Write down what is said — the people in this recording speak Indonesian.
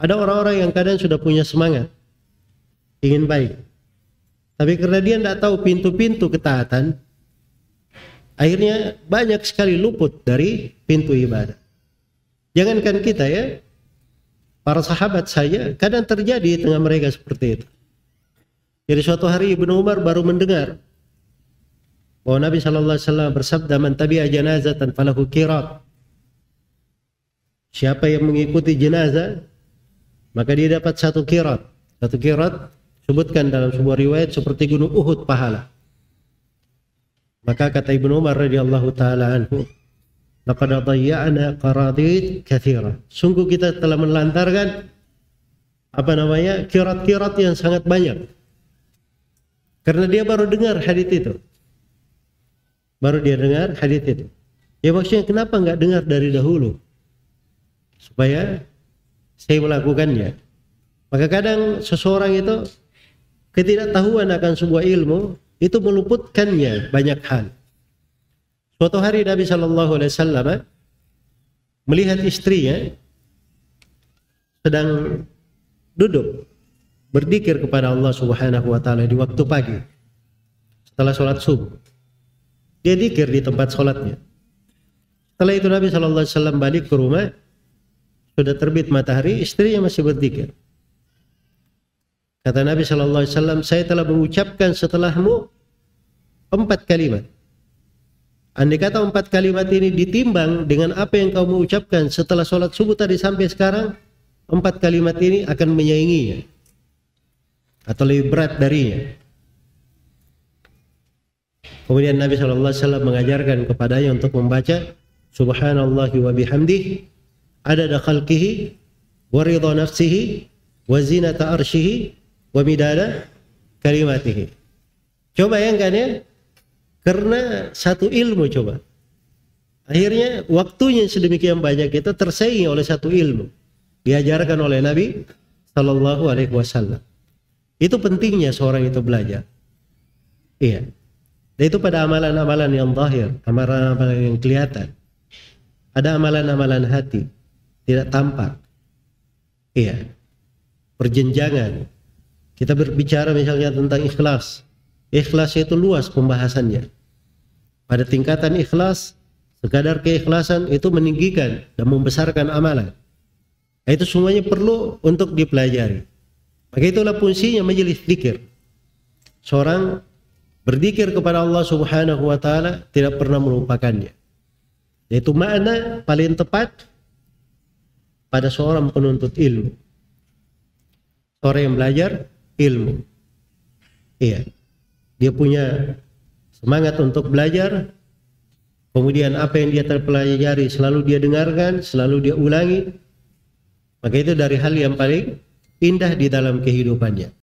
Ada orang-orang yang kadang sudah punya semangat ingin baik. Tapi karena dia tidak tahu pintu-pintu ketaatan, akhirnya banyak sekali luput dari pintu ibadah. Jangankan kita ya, para sahabat saya kadang terjadi di tengah mereka seperti itu. Jadi suatu hari Ibnu Umar baru mendengar bahwa Nabi Shallallahu Alaihi Wasallam bersabda, "Man tabi'a janazatan falahu kirat." Siapa yang mengikuti jenazah, maka dia dapat satu kirat. Satu kirat sebutkan dalam sebuah riwayat seperti gunung Uhud pahala. Maka kata Ibnu Umar radhiyallahu taala anhu, "Laqad dhayya'na qaradid katsira." Sungguh kita telah melantarkan apa namanya? kirat-kirat yang sangat banyak. Karena dia baru dengar hadis itu. Baru dia dengar hadis itu. Ya maksudnya kenapa nggak dengar dari dahulu? Supaya saya melakukannya. Maka kadang seseorang itu ketidaktahuan akan sebuah ilmu itu meluputkannya banyak hal. Suatu hari Nabi Shallallahu Alaihi Wasallam melihat istrinya sedang duduk berzikir kepada Allah Subhanahu Wa Taala di waktu pagi setelah sholat subuh. Dia dikir di tempat sholatnya. Setelah itu Nabi Shallallahu Alaihi Wasallam balik ke rumah sudah terbit matahari, istrinya masih berzikir. Kata Nabi Shallallahu Alaihi Wasallam, saya telah mengucapkan setelahmu empat kalimat. Andai kata empat kalimat ini ditimbang dengan apa yang kamu ucapkan setelah sholat subuh tadi sampai sekarang, empat kalimat ini akan menyainginya atau lebih berat darinya. Kemudian Nabi Shallallahu Alaihi Wasallam mengajarkan kepadanya untuk membaca Subhanallah wa bihamdih adada khalqihi wa ridha nafsihi wa zinata arshihi wa midada kalimatihi. Coba bayangkan ya, karena satu ilmu coba. Akhirnya waktunya sedemikian banyak kita tersaingi oleh satu ilmu. Diajarkan oleh Nabi Sallallahu Alaihi Wasallam. Itu pentingnya seorang itu belajar. Iya. Dan itu pada amalan-amalan yang zahir, amalan-amalan yang kelihatan. Ada amalan-amalan hati, tidak tampak. Iya. Perjenjangan, kita berbicara misalnya tentang ikhlas. Ikhlas itu luas pembahasannya. Pada tingkatan ikhlas, sekadar keikhlasan itu meninggikan dan membesarkan amalan. Itu semuanya perlu untuk dipelajari. Maka itulah fungsinya majelis zikir. Seorang berzikir kepada Allah Subhanahu wa taala tidak pernah melupakannya. Itu makna paling tepat pada seorang penuntut ilmu. Seorang yang belajar ilmu. Iya. Dia punya semangat untuk belajar. Kemudian apa yang dia terpelajari selalu dia dengarkan, selalu dia ulangi. Maka itu dari hal yang paling indah di dalam kehidupannya.